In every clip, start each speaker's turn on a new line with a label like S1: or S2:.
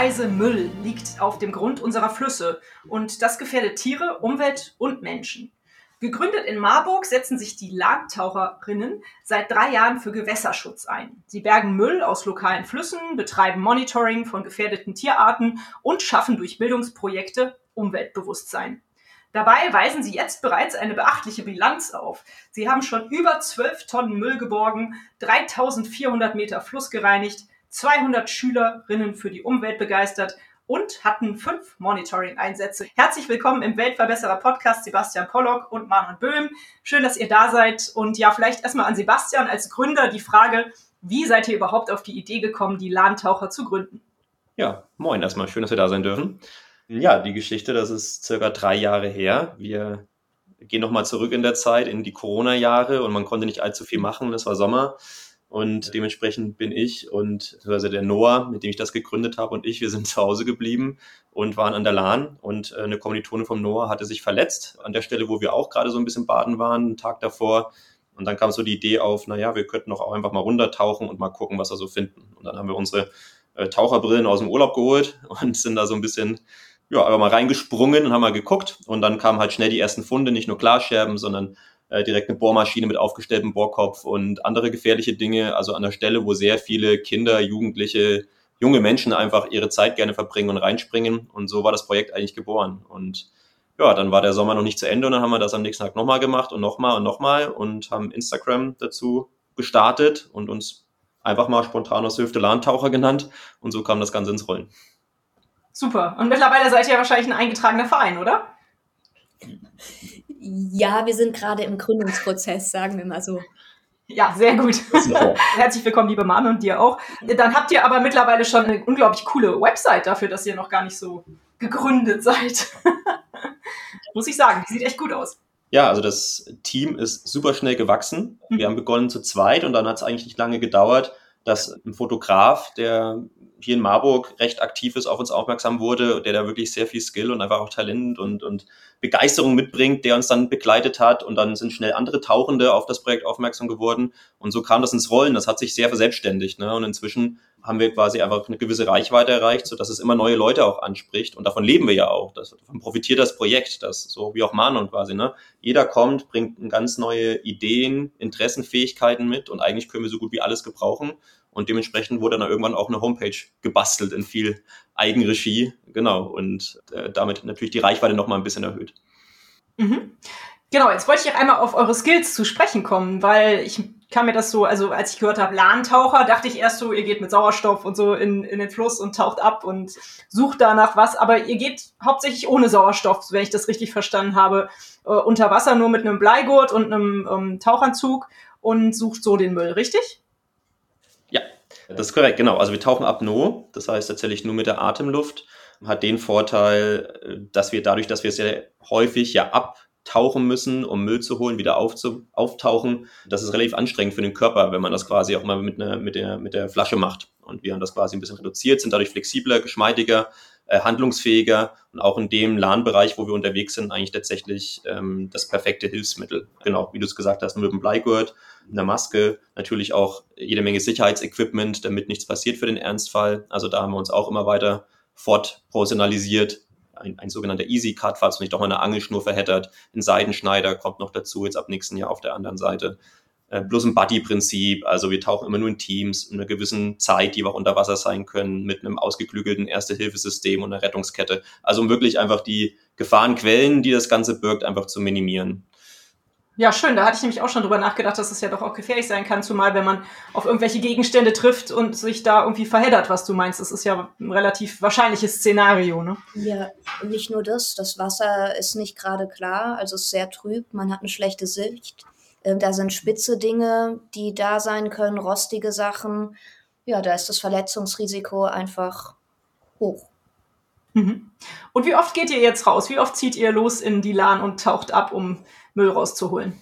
S1: Tonnenweise Müll liegt auf dem Grund unserer Flüsse und das gefährdet Tiere, Umwelt und Menschen. Gegründet in Marburg setzen sich die Landtaucherinnen seit drei Jahren für Gewässerschutz ein. Sie bergen Müll aus lokalen Flüssen, betreiben Monitoring von gefährdeten Tierarten und schaffen durch Bildungsprojekte Umweltbewusstsein. Dabei weisen sie jetzt bereits eine beachtliche Bilanz auf. Sie haben schon über 12 Tonnen Müll geborgen, 3400 Meter Fluss gereinigt, 200 Schülerinnen für die Umwelt begeistert und hatten fünf Monitoring-Einsätze. Herzlich willkommen im Weltverbesserer Podcast Sebastian Pollock und Manon Böhm. Schön, dass ihr da seid. Und ja, vielleicht erstmal an Sebastian als Gründer die Frage, wie seid ihr überhaupt auf die Idee gekommen, die Lahntaucher zu gründen?
S2: Ja, moin erstmal. Schön, dass wir da sein dürfen. Ja, die Geschichte, das ist circa drei Jahre her. Wir gehen nochmal zurück in der Zeit, in die Corona-Jahre und man konnte nicht allzu viel machen. Das war Sommer. Und dementsprechend bin ich und also der Noah, mit dem ich das gegründet habe, und ich, wir sind zu Hause geblieben und waren an der Lahn. Und äh, eine Kommilitone vom Noah hatte sich verletzt an der Stelle, wo wir auch gerade so ein bisschen baden waren, einen Tag davor. Und dann kam so die Idee auf, naja, wir könnten doch auch einfach mal runtertauchen und mal gucken, was wir so finden. Und dann haben wir unsere äh, Taucherbrillen aus dem Urlaub geholt und sind da so ein bisschen ja, aber mal reingesprungen und haben mal geguckt. Und dann kamen halt schnell die ersten Funde, nicht nur Glasscherben, sondern äh, direkt eine Bohrmaschine mit aufgestelltem Bohrkopf und andere gefährliche Dinge. Also an der Stelle, wo sehr viele Kinder, Jugendliche, junge Menschen einfach ihre Zeit gerne verbringen und reinspringen. Und so war das Projekt eigentlich geboren. Und ja, dann war der Sommer noch nicht zu Ende und dann haben wir das am nächsten Tag nochmal gemacht und nochmal und nochmal und haben Instagram dazu gestartet und uns einfach mal spontan aus Hüfte Lahntaucher genannt. Und so kam das Ganze ins Rollen.
S1: Super. Und mittlerweile seid ihr wahrscheinlich ein eingetragener Verein, oder?
S3: Ja, wir sind gerade im Gründungsprozess, sagen wir mal so.
S1: Ja, sehr gut. Herzlich willkommen, liebe Mann und dir auch. Dann habt ihr aber mittlerweile schon eine unglaublich coole Website dafür, dass ihr noch gar nicht so gegründet seid. Muss ich sagen, die sieht echt gut aus.
S2: Ja, also das Team ist super schnell gewachsen. Wir mhm. haben begonnen zu zweit und dann hat es eigentlich nicht lange gedauert, dass ein Fotograf, der hier in Marburg recht aktiv ist, auf uns aufmerksam wurde, der da wirklich sehr viel Skill und einfach auch Talent und, und Begeisterung mitbringt, der uns dann begleitet hat und dann sind schnell andere Tauchende auf das Projekt aufmerksam geworden und so kam das ins Rollen. Das hat sich sehr verselbstständigt ne? und inzwischen haben wir quasi einfach eine gewisse Reichweite erreicht, so dass es immer neue Leute auch anspricht und davon leben wir ja auch. Das, davon profitiert das Projekt, das so wie auch Manon quasi. Ne? Jeder kommt, bringt ganz neue Ideen, Interessen, Fähigkeiten mit und eigentlich können wir so gut wie alles gebrauchen und dementsprechend wurde dann irgendwann auch eine Homepage gebastelt in viel Eigenregie. Genau. Und äh, damit natürlich die Reichweite nochmal ein bisschen erhöht.
S1: Mhm. Genau, jetzt wollte ich einmal auf eure Skills zu sprechen kommen, weil ich kann mir das so, also als ich gehört habe, Lahntaucher, dachte ich erst so, ihr geht mit Sauerstoff und so in, in den Fluss und taucht ab und sucht danach was, aber ihr geht hauptsächlich ohne Sauerstoff, wenn ich das richtig verstanden habe, äh, unter Wasser nur mit einem Bleigurt und einem ähm, Tauchanzug und sucht so den Müll, richtig?
S2: Das ist korrekt, genau. Also wir tauchen apno, das heißt tatsächlich nur mit der Atemluft, hat den Vorteil, dass wir dadurch, dass wir sehr häufig ja abtauchen müssen, um Müll zu holen, wieder aufzu auftauchen, das ist relativ anstrengend für den Körper, wenn man das quasi auch mal mit, einer, mit, der, mit der Flasche macht. Und wir haben das quasi ein bisschen reduziert, sind dadurch flexibler, geschmeidiger, äh, handlungsfähiger und auch in dem LAN-Bereich, wo wir unterwegs sind, eigentlich tatsächlich ähm, das perfekte Hilfsmittel. Genau, wie du es gesagt hast, mit dem Bleigurt, einer Maske, natürlich auch jede Menge Sicherheitsequipment, damit nichts passiert für den Ernstfall. Also da haben wir uns auch immer weiter fortprofessionalisiert. Ein, ein sogenannter Easy Cut, falls nicht doch mal eine Angelschnur verheddert. Ein Seidenschneider kommt noch dazu, jetzt ab nächsten Jahr auf der anderen Seite. Äh, bloß ein Buddy-Prinzip. Also wir tauchen immer nur in Teams in einer gewissen Zeit, die wir auch unter Wasser sein können, mit einem ausgeklügelten Erste-Hilfesystem und einer Rettungskette. Also um wirklich einfach die Gefahrenquellen, die das Ganze birgt, einfach zu minimieren.
S1: Ja, schön. Da hatte ich nämlich auch schon drüber nachgedacht, dass es ja doch auch gefährlich sein kann, zumal wenn man auf irgendwelche Gegenstände trifft und sich da irgendwie verheddert, was du meinst. Das ist ja ein relativ wahrscheinliches Szenario, ne?
S3: Ja, nicht nur das. Das Wasser ist nicht gerade klar, also ist sehr trüb. Man hat eine schlechte Sicht. Ähm, da sind spitze Dinge, die da sein können, rostige Sachen. ja, da ist das Verletzungsrisiko einfach hoch.
S1: Mhm. Und wie oft geht ihr jetzt raus? Wie oft zieht ihr los in die Lahn und taucht ab, um Müll rauszuholen?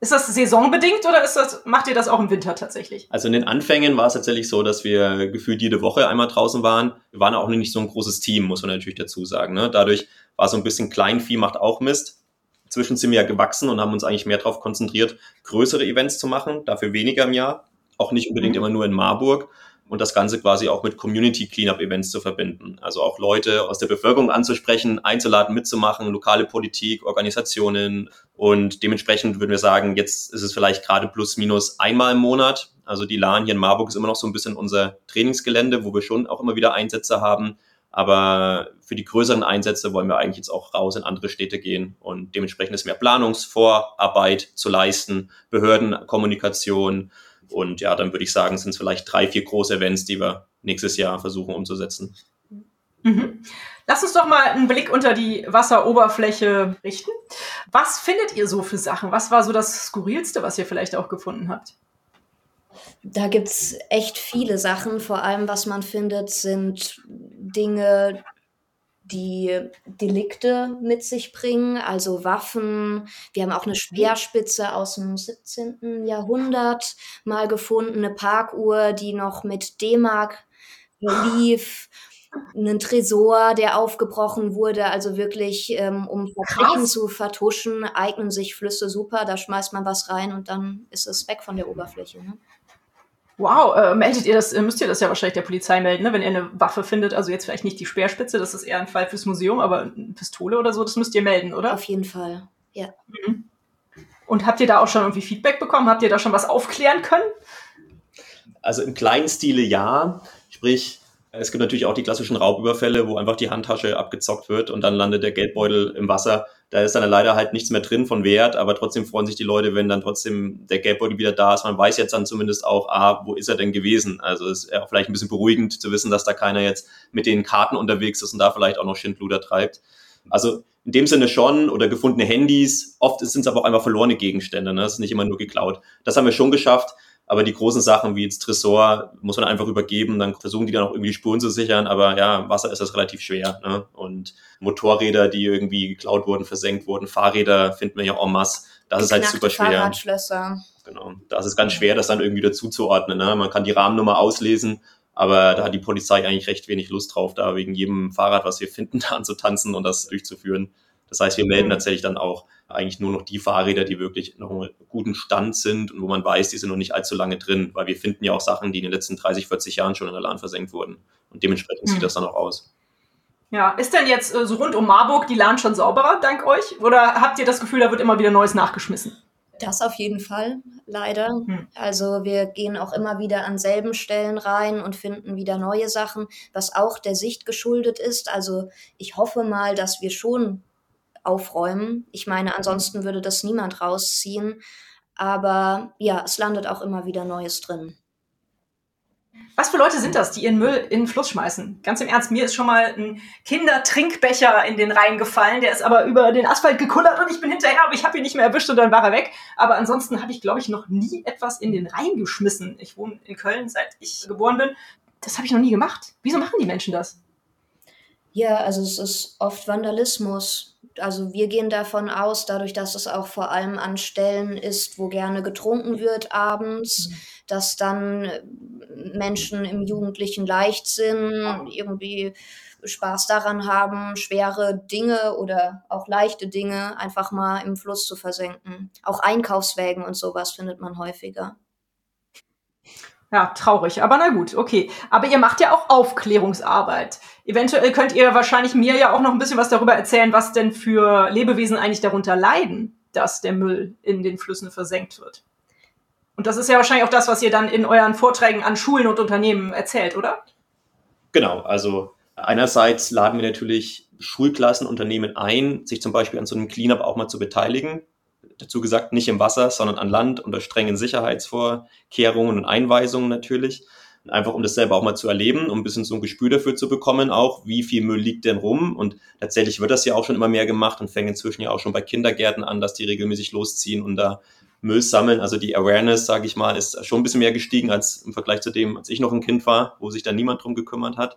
S1: Ist das saisonbedingt oder ist das, macht ihr das auch im Winter tatsächlich?
S2: Also in den Anfängen war es tatsächlich so, dass wir gefühlt jede Woche einmal draußen waren. Wir waren auch nicht so ein großes Team, muss man natürlich dazu sagen. Ne? Dadurch war so ein bisschen Kleinvieh macht auch Mist. Inzwischen sind wir ja gewachsen und haben uns eigentlich mehr darauf konzentriert, größere Events zu machen, dafür weniger im Jahr. Auch nicht unbedingt mhm. immer nur in Marburg und das Ganze quasi auch mit Community Cleanup Events zu verbinden. Also auch Leute aus der Bevölkerung anzusprechen, einzuladen, mitzumachen, lokale Politik, Organisationen und dementsprechend würden wir sagen, jetzt ist es vielleicht gerade plus minus einmal im Monat. Also die LAN hier in Marburg ist immer noch so ein bisschen unser Trainingsgelände, wo wir schon auch immer wieder Einsätze haben. Aber für die größeren Einsätze wollen wir eigentlich jetzt auch raus in andere Städte gehen und dementsprechend ist mehr Planungsvorarbeit zu leisten, Behördenkommunikation, und ja, dann würde ich sagen, sind es vielleicht drei, vier große Events, die wir nächstes Jahr versuchen umzusetzen.
S1: Mhm. Lass uns doch mal einen Blick unter die Wasseroberfläche richten. Was findet ihr so für Sachen? Was war so das Skurrilste, was ihr vielleicht auch gefunden habt?
S3: Da gibt es echt viele Sachen. Vor allem, was man findet, sind Dinge, die Delikte mit sich bringen, also Waffen. Wir haben auch eine Speerspitze aus dem 17. Jahrhundert mal gefunden, eine Parkuhr, die noch mit D-Mark lief, einen Tresor, der aufgebrochen wurde, also wirklich, ähm, um Verbrechen zu vertuschen, eignen sich Flüsse super, da schmeißt man was rein und dann ist es weg von der Oberfläche. Ne?
S1: Wow, äh, meldet ihr das, müsst ihr das ja wahrscheinlich der Polizei melden, ne? wenn ihr eine Waffe findet, also jetzt vielleicht nicht die Speerspitze, das ist eher ein Fall fürs Museum, aber eine Pistole oder so, das müsst ihr melden, oder?
S3: Auf jeden Fall, ja. Mhm.
S1: Und habt ihr da auch schon irgendwie Feedback bekommen? Habt ihr da schon was aufklären können?
S2: Also im kleinen Stile ja, sprich, es gibt natürlich auch die klassischen Raubüberfälle, wo einfach die Handtasche abgezockt wird und dann landet der Geldbeutel im Wasser. Da ist dann leider halt nichts mehr drin von Wert, aber trotzdem freuen sich die Leute, wenn dann trotzdem der Geldbeutel wieder da ist. Man weiß jetzt dann zumindest auch, ah, wo ist er denn gewesen? Also ist auch vielleicht ein bisschen beruhigend zu wissen, dass da keiner jetzt mit den Karten unterwegs ist und da vielleicht auch noch Schindluder treibt. Also in dem Sinne schon oder gefundene Handys. Oft sind es aber auch einfach verlorene Gegenstände. Ne? Das ist nicht immer nur geklaut. Das haben wir schon geschafft. Aber die großen Sachen wie jetzt Tresor muss man einfach übergeben, dann versuchen die dann auch irgendwie Spuren zu sichern. Aber ja, Wasser ist das relativ schwer. Ne? Und Motorräder, die irgendwie geklaut wurden, versenkt wurden, Fahrräder finden wir ja en masse. Das ist halt super schwer.
S3: Fahrradschlösser.
S2: Genau. Das ist ganz schwer, das dann irgendwie dazu zu ordnen. Ne? Man kann die Rahmennummer auslesen, aber da hat die Polizei eigentlich recht wenig Lust drauf, da wegen jedem Fahrrad, was wir finden, da anzutanzen und das durchzuführen. Das heißt, wir melden mhm. tatsächlich dann auch eigentlich nur noch die Fahrräder, die wirklich noch einen guten Stand sind und wo man weiß, die sind noch nicht allzu lange drin, weil wir finden ja auch Sachen, die in den letzten 30, 40 Jahren schon in der Lahn versenkt wurden. Und dementsprechend mhm. sieht das dann auch aus.
S1: Ja, ist denn jetzt äh, so rund um Marburg die Lahn schon sauberer, dank euch? Oder habt ihr das Gefühl, da wird immer wieder Neues nachgeschmissen?
S3: Das auf jeden Fall, leider. Hm. Also wir gehen auch immer wieder an selben Stellen rein und finden wieder neue Sachen, was auch der Sicht geschuldet ist. Also ich hoffe mal, dass wir schon aufräumen. Ich meine, ansonsten würde das niemand rausziehen. Aber ja, es landet auch immer wieder Neues drin.
S1: Was für Leute sind das, die ihren Müll in den Fluss schmeißen? Ganz im Ernst, mir ist schon mal ein Kindertrinkbecher in den Rhein gefallen, der ist aber über den Asphalt gekullert und ich bin hinterher, aber ich habe ihn nicht mehr erwischt und dann war er weg. Aber ansonsten habe ich, glaube ich, noch nie etwas in den Rhein geschmissen. Ich wohne in Köln, seit ich geboren bin. Das habe ich noch nie gemacht. Wieso machen die Menschen das?
S3: Ja, also es ist oft Vandalismus also wir gehen davon aus, dadurch, dass es auch vor allem an Stellen ist, wo gerne getrunken wird abends, mhm. dass dann Menschen im jugendlichen Leichtsinn irgendwie Spaß daran haben, schwere Dinge oder auch leichte Dinge einfach mal im Fluss zu versenken. Auch Einkaufswägen und sowas findet man häufiger.
S1: Ja, traurig, aber na gut, okay. Aber ihr macht ja auch Aufklärungsarbeit. Eventuell könnt ihr wahrscheinlich mir ja auch noch ein bisschen was darüber erzählen, was denn für Lebewesen eigentlich darunter leiden, dass der Müll in den Flüssen versenkt wird. Und das ist ja wahrscheinlich auch das, was ihr dann in euren Vorträgen an Schulen und Unternehmen erzählt, oder?
S2: Genau, also einerseits laden wir natürlich Schulklassen, Unternehmen ein, sich zum Beispiel an so einem Cleanup auch mal zu beteiligen dazu gesagt, nicht im Wasser, sondern an Land unter strengen Sicherheitsvorkehrungen und Einweisungen natürlich. Einfach um das selber auch mal zu erleben, um ein bisschen so ein Gespür dafür zu bekommen, auch wie viel Müll liegt denn rum. Und tatsächlich wird das ja auch schon immer mehr gemacht und fängt inzwischen ja auch schon bei Kindergärten an, dass die regelmäßig losziehen und da Müll sammeln. Also die Awareness, sage ich mal, ist schon ein bisschen mehr gestiegen als im Vergleich zu dem, als ich noch ein Kind war, wo sich da niemand drum gekümmert hat.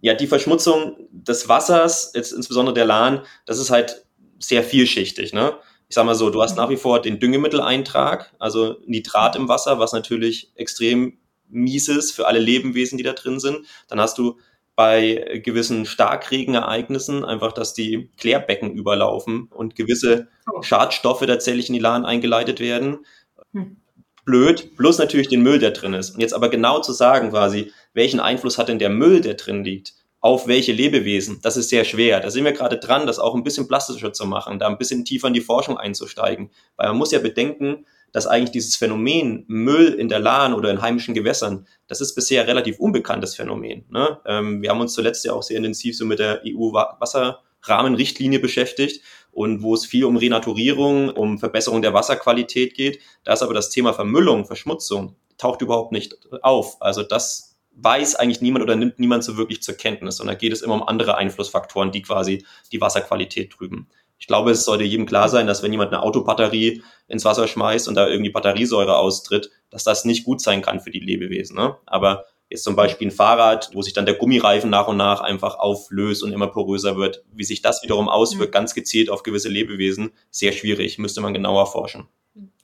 S2: Ja, die Verschmutzung des Wassers, jetzt insbesondere der Lahn, das ist halt sehr vielschichtig. Ne? Ich sag mal so, du hast nach wie vor den Düngemitteleintrag, also Nitrat im Wasser, was natürlich extrem mies ist für alle Lebewesen, die da drin sind. Dann hast du bei gewissen Starkregenereignissen einfach, dass die Klärbecken überlaufen und gewisse oh. Schadstoffe tatsächlich in die Lahn eingeleitet werden. Hm. Blöd, bloß natürlich den Müll, der drin ist. Und jetzt aber genau zu sagen quasi, welchen Einfluss hat denn der Müll, der drin liegt, auf welche Lebewesen, das ist sehr schwer. Da sind wir gerade dran, das auch ein bisschen plastischer zu machen, da ein bisschen tiefer in die Forschung einzusteigen. Weil man muss ja bedenken, dass eigentlich dieses Phänomen Müll in der Lahn oder in heimischen Gewässern, das ist bisher relativ unbekanntes Phänomen. Ne? Ähm, wir haben uns zuletzt ja auch sehr intensiv so mit der EU-Wasserrahmenrichtlinie beschäftigt und wo es viel um Renaturierung, um Verbesserung der Wasserqualität geht. Da ist aber das Thema Vermüllung, Verschmutzung, taucht überhaupt nicht auf. Also das weiß eigentlich niemand oder nimmt niemand so wirklich zur Kenntnis, sondern geht es immer um andere Einflussfaktoren, die quasi die Wasserqualität trüben. Ich glaube, es sollte jedem klar sein, dass wenn jemand eine Autobatterie ins Wasser schmeißt und da irgendwie Batteriesäure austritt, dass das nicht gut sein kann für die Lebewesen. Ne? Aber jetzt zum Beispiel ein Fahrrad, wo sich dann der Gummireifen nach und nach einfach auflöst und immer poröser wird, wie sich das wiederum auswirkt, ganz gezielt auf gewisse Lebewesen, sehr schwierig, müsste man genauer forschen.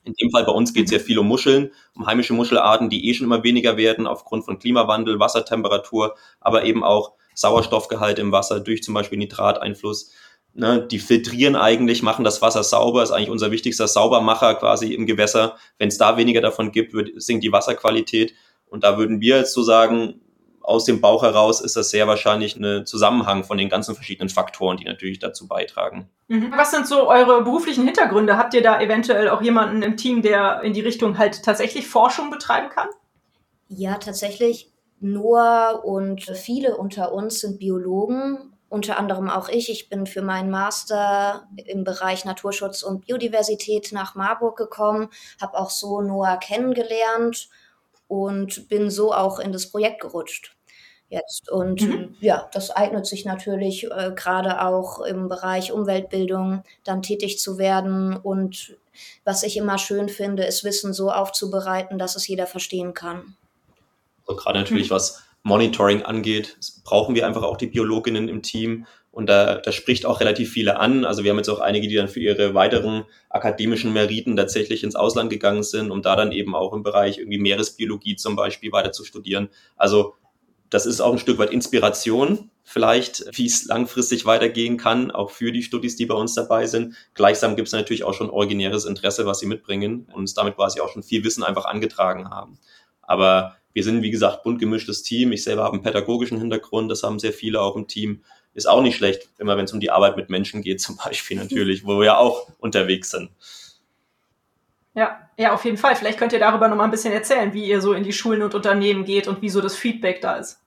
S2: In dem Fall bei uns geht es sehr viel um Muscheln, um heimische Muschelarten, die eh schon immer weniger werden aufgrund von Klimawandel, Wassertemperatur, aber eben auch Sauerstoffgehalt im Wasser durch zum Beispiel Nitrateinfluss. Ne, die filtrieren eigentlich, machen das Wasser sauber, ist eigentlich unser wichtigster Saubermacher quasi im Gewässer. Wenn es da weniger davon gibt, wird, sinkt die Wasserqualität. Und da würden wir jetzt so sagen, aus dem Bauch heraus ist das sehr wahrscheinlich ein Zusammenhang von den ganzen verschiedenen Faktoren, die natürlich dazu beitragen.
S1: Mhm. Was sind so eure beruflichen Hintergründe? Habt ihr da eventuell auch jemanden im Team, der in die Richtung halt tatsächlich Forschung betreiben kann?
S3: Ja, tatsächlich. Noah und viele unter uns sind Biologen unter anderem auch ich. Ich bin für meinen Master im Bereich Naturschutz und Biodiversität nach Marburg gekommen, habe auch so Noah kennengelernt und bin so auch in das Projekt gerutscht. Jetzt. Und mhm. ja, das eignet sich natürlich äh, gerade auch im Bereich Umweltbildung dann tätig zu werden. Und was ich immer schön finde, ist Wissen so aufzubereiten, dass es jeder verstehen kann.
S2: Also gerade natürlich, mhm. was Monitoring angeht, brauchen wir einfach auch die Biologinnen im Team. Und da, da spricht auch relativ viele an. Also wir haben jetzt auch einige, die dann für ihre weiteren akademischen Meriten tatsächlich ins Ausland gegangen sind, um da dann eben auch im Bereich irgendwie Meeresbiologie zum Beispiel weiter zu studieren. Also das ist auch ein Stück weit Inspiration, vielleicht, wie es langfristig weitergehen kann, auch für die Studis, die bei uns dabei sind. Gleichsam gibt es natürlich auch schon originäres Interesse, was sie mitbringen und uns damit quasi auch schon viel Wissen einfach angetragen haben. Aber wir sind, wie gesagt, bunt gemischtes Team. Ich selber habe einen pädagogischen Hintergrund, das haben sehr viele auch im Team. Ist auch nicht schlecht, immer wenn es um die Arbeit mit Menschen geht, zum Beispiel natürlich, wo wir ja auch unterwegs sind.
S1: Ja, ja, auf jeden Fall. Vielleicht könnt ihr darüber noch mal ein bisschen erzählen, wie ihr so in die Schulen und Unternehmen geht und wie so das Feedback da ist.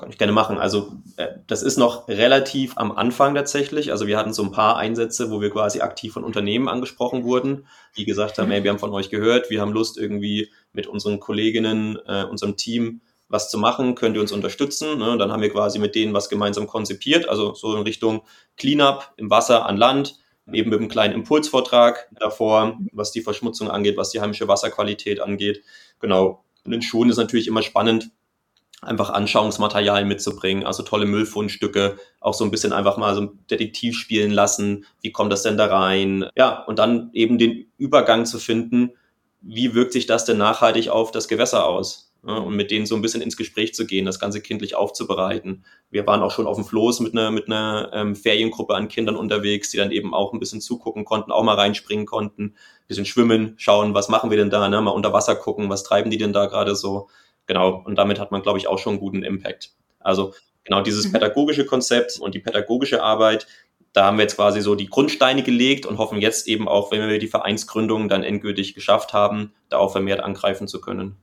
S2: Kann ich gerne machen. Also äh, das ist noch relativ am Anfang tatsächlich. Also wir hatten so ein paar Einsätze, wo wir quasi aktiv von Unternehmen angesprochen wurden, die gesagt haben, hey, wir haben von euch gehört, wir haben Lust irgendwie mit unseren Kolleginnen, äh, unserem Team was zu machen, könnt ihr uns unterstützen. Ne? Dann haben wir quasi mit denen was gemeinsam konzipiert, also so in Richtung Cleanup im Wasser an Land, eben mit einem kleinen Impulsvortrag davor, was die Verschmutzung angeht, was die heimische Wasserqualität angeht. Genau. Und in Schulen ist natürlich immer spannend, einfach Anschauungsmaterial mitzubringen, also tolle Müllfundstücke, auch so ein bisschen einfach mal so ein Detektiv spielen lassen, wie kommt das denn da rein? Ja, und dann eben den Übergang zu finden, wie wirkt sich das denn nachhaltig auf das Gewässer aus? Ja, und mit denen so ein bisschen ins Gespräch zu gehen, das Ganze kindlich aufzubereiten. Wir waren auch schon auf dem Floß mit einer, mit einer ähm, Feriengruppe an Kindern unterwegs, die dann eben auch ein bisschen zugucken konnten, auch mal reinspringen konnten, bisschen schwimmen, schauen, was machen wir denn da, ne? mal unter Wasser gucken, was treiben die denn da gerade so. Genau, und damit hat man, glaube ich, auch schon einen guten Impact. Also genau dieses mhm. pädagogische Konzept und die pädagogische Arbeit, da haben wir jetzt quasi so die Grundsteine gelegt und hoffen jetzt eben auch, wenn wir die Vereinsgründung dann endgültig geschafft haben, da auch vermehrt angreifen zu können.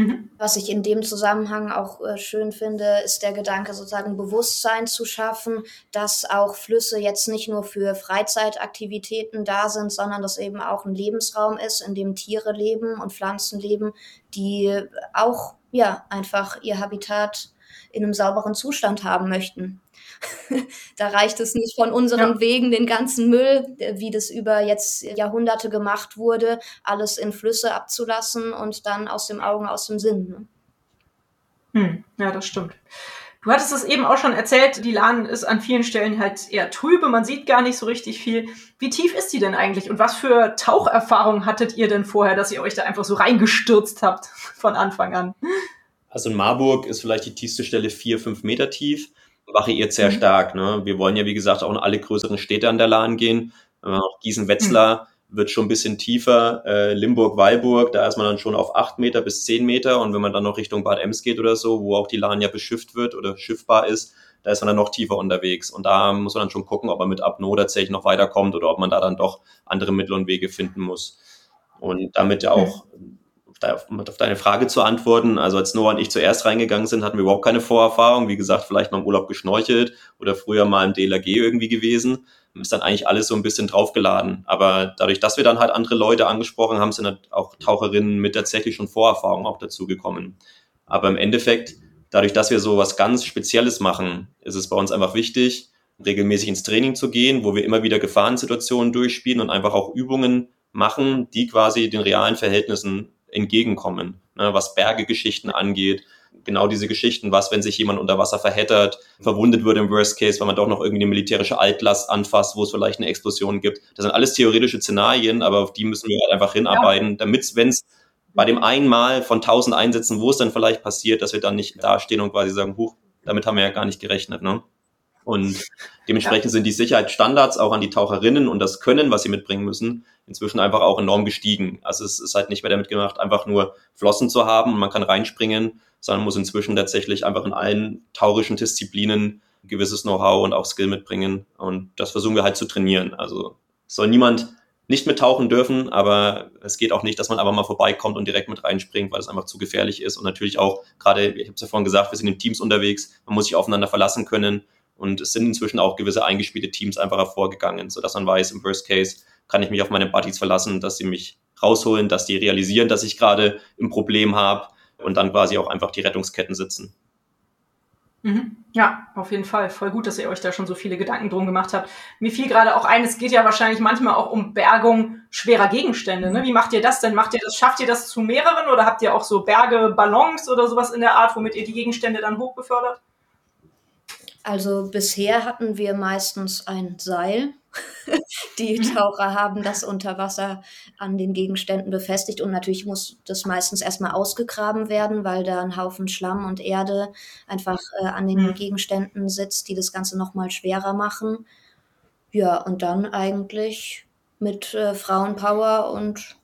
S3: Mhm. Was ich in dem Zusammenhang auch äh, schön finde, ist der Gedanke, sozusagen Bewusstsein zu schaffen, dass auch Flüsse jetzt nicht nur für Freizeitaktivitäten da sind, sondern dass eben auch ein Lebensraum ist, in dem Tiere leben und Pflanzen leben, die auch ja einfach ihr Habitat in einem sauberen Zustand haben möchten. da reicht es nicht von unseren ja. Wegen, den ganzen Müll, wie das über jetzt Jahrhunderte gemacht wurde, alles in Flüsse abzulassen und dann aus dem Augen, aus dem Sinn.
S1: Ne? Hm, ja, das stimmt. Du hattest es eben auch schon erzählt, die Lahn ist an vielen Stellen halt eher trübe, man sieht gar nicht so richtig viel. Wie tief ist die denn eigentlich und was für Taucherfahrungen hattet ihr denn vorher, dass ihr euch da einfach so reingestürzt habt von Anfang an?
S2: Also in Marburg ist vielleicht die tiefste Stelle vier, fünf Meter tief, variiert sehr mhm. stark. Ne? Wir wollen ja, wie gesagt, auch in alle größeren Städte an der Lahn gehen. Äh, Gießen-Wetzlar mhm. wird schon ein bisschen tiefer. Äh, Limburg-Weilburg, da ist man dann schon auf acht Meter bis zehn Meter. Und wenn man dann noch Richtung Bad Ems geht oder so, wo auch die Lahn ja beschifft wird oder schiffbar ist, da ist man dann noch tiefer unterwegs. Und da muss man dann schon gucken, ob man mit Apnoe tatsächlich noch weiterkommt oder ob man da dann doch andere Mittel und Wege finden muss. Und damit ja auch mhm um auf deine Frage zu antworten, also als Noah und ich zuerst reingegangen sind, hatten wir überhaupt keine Vorerfahrung. Wie gesagt, vielleicht mal im Urlaub geschnorchelt oder früher mal im DLRG irgendwie gewesen. Ist dann eigentlich alles so ein bisschen draufgeladen. Aber dadurch, dass wir dann halt andere Leute angesprochen haben, sind halt auch Taucherinnen mit tatsächlich schon Vorerfahrung auch dazu gekommen. Aber im Endeffekt, dadurch, dass wir so was ganz Spezielles machen, ist es bei uns einfach wichtig, regelmäßig ins Training zu gehen, wo wir immer wieder Gefahrensituationen durchspielen und einfach auch Übungen machen, die quasi den realen Verhältnissen entgegenkommen, ne, was Bergegeschichten angeht. Genau diese Geschichten, was, wenn sich jemand unter Wasser verheddert, verwundet wird im Worst Case, wenn man doch noch irgendwie eine militärische Altlast anfasst, wo es vielleicht eine Explosion gibt. Das sind alles theoretische Szenarien, aber auf die müssen wir halt einfach hinarbeiten, damit, wenn es bei dem einen Mal von tausend Einsätzen, wo es dann vielleicht passiert, dass wir dann nicht dastehen und quasi sagen, huch, damit haben wir ja gar nicht gerechnet. Ne? Und dementsprechend ja. sind die Sicherheitsstandards auch an die Taucherinnen und das Können, was sie mitbringen müssen, inzwischen einfach auch enorm gestiegen. Also es ist halt nicht mehr damit gemacht, einfach nur Flossen zu haben und man kann reinspringen, sondern muss inzwischen tatsächlich einfach in allen taurischen Disziplinen gewisses Know-how und auch Skill mitbringen. Und das versuchen wir halt zu trainieren. Also soll niemand nicht mit tauchen dürfen, aber es geht auch nicht, dass man aber mal vorbeikommt und direkt mit reinspringt, weil es einfach zu gefährlich ist. Und natürlich auch, gerade, ich habe es ja vorhin gesagt, wir sind in Teams unterwegs, man muss sich aufeinander verlassen können. Und es sind inzwischen auch gewisse eingespielte Teams einfach hervorgegangen, sodass man weiß, im Worst Case kann ich mich auf meine Buddies verlassen, dass sie mich rausholen, dass die realisieren, dass ich gerade ein Problem habe und dann quasi auch einfach die Rettungsketten sitzen.
S1: Mhm. Ja, auf jeden Fall. Voll gut, dass ihr euch da schon so viele Gedanken drum gemacht habt. Mir fiel gerade auch ein, es geht ja wahrscheinlich manchmal auch um Bergung schwerer Gegenstände. Ne? Wie macht ihr das denn? Macht ihr das, schafft ihr das zu mehreren oder habt ihr auch so Berge, Ballons oder sowas in der Art, womit ihr die Gegenstände dann hochbefördert?
S3: Also bisher hatten wir meistens ein Seil. Die mhm. Taucher haben das unter Wasser an den Gegenständen befestigt und natürlich muss das meistens erstmal ausgegraben werden, weil da ein Haufen Schlamm und Erde einfach äh, an den mhm. Gegenständen sitzt, die das Ganze nochmal schwerer machen. Ja, und dann eigentlich mit äh, Frauenpower und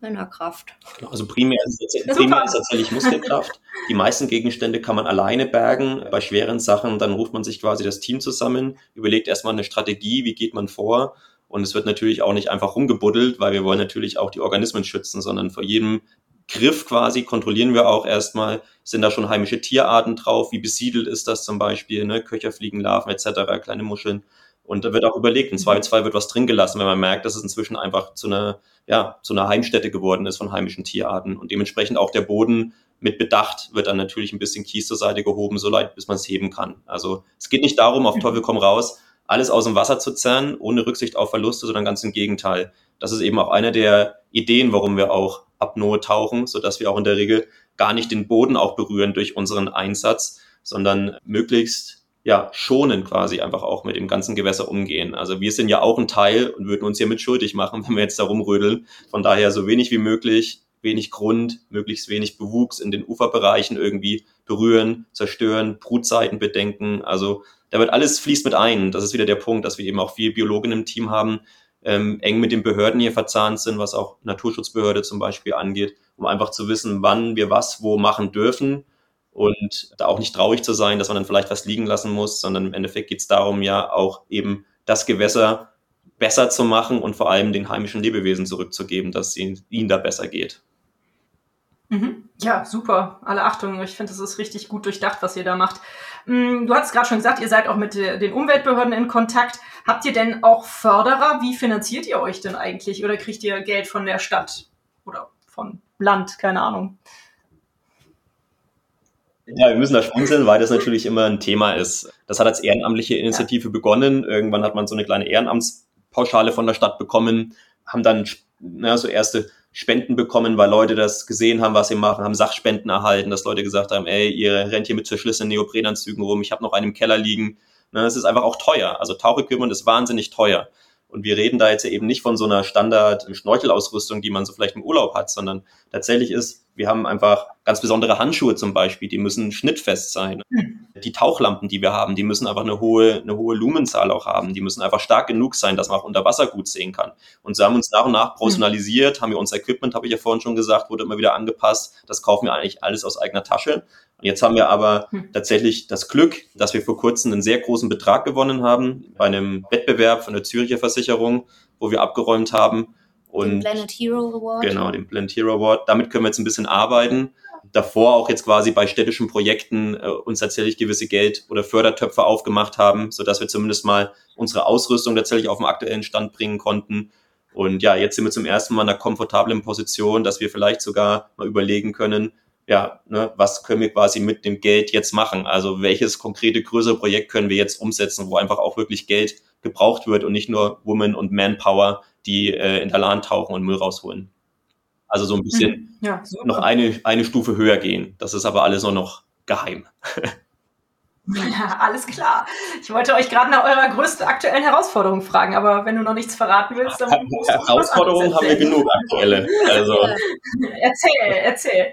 S3: Männerkraft.
S2: Genau, also primär ist, primär ist tatsächlich Muskelkraft. Die meisten Gegenstände kann man alleine bergen. Bei schweren Sachen, dann ruft man sich quasi das Team zusammen, überlegt erstmal eine Strategie, wie geht man vor. Und es wird natürlich auch nicht einfach rumgebuddelt, weil wir wollen natürlich auch die Organismen schützen, sondern vor jedem Griff quasi kontrollieren wir auch erstmal, sind da schon heimische Tierarten drauf, wie besiedelt ist das zum Beispiel, ne? Köcherfliegenlarven etc., kleine Muscheln. Und da wird auch überlegt, im. Zweifelsfall wird was drin gelassen, wenn man merkt, dass es inzwischen einfach zu einer, ja, zu einer Heimstätte geworden ist von heimischen Tierarten. Und dementsprechend auch der Boden mit Bedacht wird dann natürlich ein bisschen Kies zur Seite gehoben, so leid, bis man es heben kann. Also es geht nicht darum, auf. Teufel komm raus, alles aus dem Wasser zu zerren, ohne Rücksicht auf Verluste, sondern ganz im Gegenteil. Das ist eben auch eine der Ideen, warum wir auch Apnoe tauchen, sodass wir auch in der Regel gar nicht den Boden auch berühren durch unseren Einsatz, sondern möglichst ja, schonen quasi einfach auch mit dem ganzen Gewässer umgehen. Also wir sind ja auch ein Teil und würden uns hiermit schuldig machen, wenn wir jetzt da rumrödeln. Von daher so wenig wie möglich, wenig Grund, möglichst wenig Bewuchs in den Uferbereichen irgendwie berühren, zerstören, Brutzeiten bedenken. Also da wird alles fließt mit ein. Das ist wieder der Punkt, dass wir eben auch viel Biologen im Team haben, ähm, eng mit den Behörden hier verzahnt sind, was auch Naturschutzbehörde zum Beispiel angeht, um einfach zu wissen, wann wir was wo machen dürfen und da auch nicht traurig zu sein, dass man dann vielleicht was liegen lassen muss, sondern im Endeffekt geht es darum, ja auch eben das Gewässer besser zu machen und vor allem den heimischen Lebewesen zurückzugeben, dass es ihnen da besser geht.
S1: Mhm. Ja, super. Alle Achtung. Ich finde, es ist richtig gut durchdacht, was ihr da macht. Mm, du hast gerade schon gesagt, ihr seid auch mit den Umweltbehörden in Kontakt. Habt ihr denn auch Förderer? Wie finanziert ihr euch denn eigentlich? Oder kriegt ihr Geld von der Stadt oder von Land? Keine Ahnung.
S2: Ja, wir müssen da schmunzeln, weil das natürlich immer ein Thema ist. Das hat als ehrenamtliche Initiative ja. begonnen. Irgendwann hat man so eine kleine Ehrenamtspauschale von der Stadt bekommen, haben dann na, so erste Spenden bekommen, weil Leute das gesehen haben, was sie machen, haben Sachspenden erhalten, dass Leute gesagt haben, ey, ihr rennt hier mit zerschlissenen Neoprenanzügen rum, ich habe noch einen im Keller liegen. Na, das ist einfach auch teuer. Also Tauchequipment ist wahnsinnig teuer. Und wir reden da jetzt eben nicht von so einer Standard-Schnorchelausrüstung, die man so vielleicht im Urlaub hat, sondern tatsächlich ist, wir haben einfach ganz besondere Handschuhe zum Beispiel, die müssen schnittfest sein. Hm. Die Tauchlampen, die wir haben, die müssen einfach eine hohe, eine hohe Lumenzahl auch haben. Die müssen einfach stark genug sein, dass man auch unter Wasser gut sehen kann. Und so haben wir uns nach und nach professionalisiert, haben wir unser Equipment, habe ich ja vorhin schon gesagt, wurde immer wieder angepasst. Das kaufen wir eigentlich alles aus eigener Tasche. Und jetzt haben wir aber hm. tatsächlich das Glück, dass wir vor kurzem einen sehr großen Betrag gewonnen haben bei einem Wettbewerb von der Züricher Versicherung, wo wir abgeräumt haben und den
S3: Planet Hero Award.
S2: Genau, den Planet Hero Award. Damit können wir jetzt ein bisschen arbeiten. Davor auch jetzt quasi bei städtischen Projekten äh, uns tatsächlich gewisse Geld- oder Fördertöpfe aufgemacht haben, sodass wir zumindest mal unsere Ausrüstung tatsächlich auf den aktuellen Stand bringen konnten. Und ja, jetzt sind wir zum ersten Mal in einer komfortablen Position, dass wir vielleicht sogar mal überlegen können, ja, ne, was können wir quasi mit dem Geld jetzt machen? Also welches konkrete größere Projekt können wir jetzt umsetzen, wo einfach auch wirklich Geld gebraucht wird und nicht nur Woman und Manpower, die äh, in der LAN tauchen und Müll rausholen. Also so ein bisschen mhm. ja, noch eine, eine Stufe höher gehen. Das ist aber alles nur noch geheim.
S1: Ja, alles klar. Ich wollte euch gerade nach eurer größten aktuellen Herausforderung fragen, aber wenn du noch nichts verraten willst, dann
S2: Herausforderungen haben wir genug aktuelle. Also
S1: erzähl, erzähl.